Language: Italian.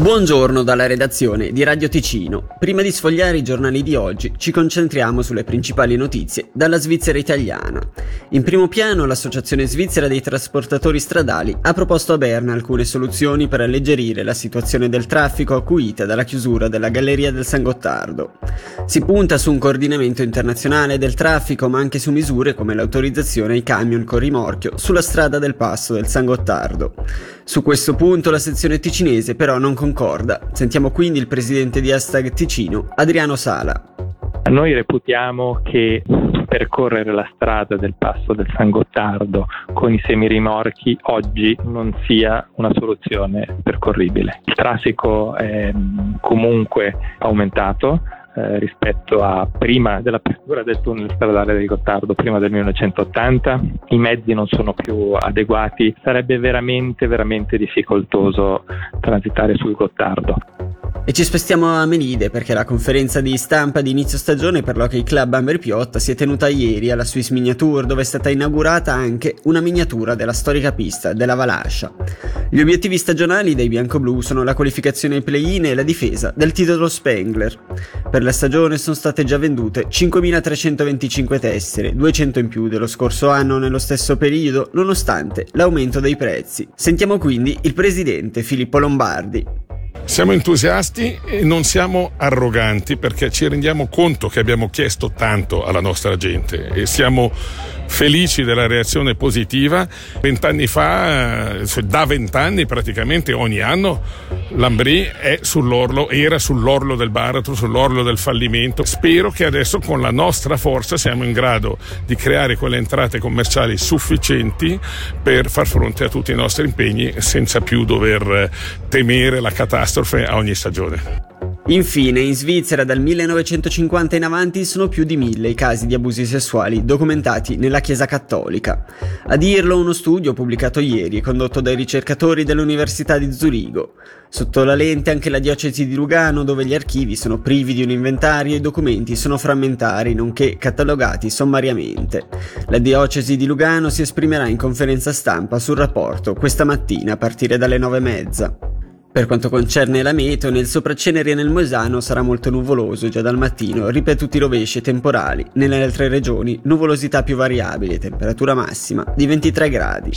Buongiorno dalla redazione di Radio Ticino. Prima di sfogliare i giornali di oggi ci concentriamo sulle principali notizie dalla Svizzera italiana. In primo piano l'Associazione Svizzera dei Trasportatori Stradali ha proposto a Berna alcune soluzioni per alleggerire la situazione del traffico acuita dalla chiusura della Galleria del San Gottardo. Si punta su un coordinamento internazionale del traffico ma anche su misure come l'autorizzazione ai camion con rimorchio sulla strada del passo del San Gottardo. Su questo punto la sezione ticinese però non concorda. Sentiamo quindi il presidente di Hashtag Ticino, Adriano Sala. Noi reputiamo che percorrere la strada del passo del San Gottardo con i semirimorchi oggi non sia una soluzione percorribile. Il traffico è comunque aumentato, eh, rispetto a prima dell'apertura del tunnel stradale del Gottardo, prima del 1980, i mezzi non sono più adeguati, sarebbe veramente, veramente difficoltoso transitare sul Gottardo. E ci spostiamo a Melide perché la conferenza di stampa di inizio stagione per l'Hockey Club Amber Piotta si è tenuta ieri alla Swiss Miniature dove è stata inaugurata anche una miniatura della storica pista della Valascia. Gli obiettivi stagionali dei bianco-blu sono la qualificazione ai play-in e la difesa del titolo Spengler. Per la stagione sono state già vendute 5.325 tessere, 200 in più dello scorso anno nello stesso periodo, nonostante l'aumento dei prezzi. Sentiamo quindi il presidente Filippo Lombardi. Siamo entusiasti e non siamo arroganti perché ci rendiamo conto che abbiamo chiesto tanto alla nostra gente e siamo felici della reazione positiva. Vent'anni fa, eh, da vent'anni praticamente ogni anno, l'Ambrì è sull'orlo, era sull'orlo del baratro, sull'orlo del fallimento. Spero che adesso con la nostra forza siamo in grado di creare quelle entrate commerciali sufficienti per far fronte a tutti i nostri impegni senza più dover temere la catastrofe a ogni stagione. Infine, in Svizzera dal 1950 in avanti sono più di mille i casi di abusi sessuali documentati nella Chiesa Cattolica. A dirlo uno studio pubblicato ieri e condotto dai ricercatori dell'Università di Zurigo. Sotto la lente anche la diocesi di Lugano, dove gli archivi sono privi di un inventario e i documenti sono frammentari, nonché catalogati sommariamente. La diocesi di Lugano si esprimerà in conferenza stampa sul rapporto questa mattina a partire dalle nove e mezza. Per quanto concerne la meteo, nel Sopracenere e nel Mosano sarà molto nuvoloso già dal mattino, ripetuti rovesci e temporali. Nelle altre regioni nuvolosità più variabile, temperatura massima di 23 gradi.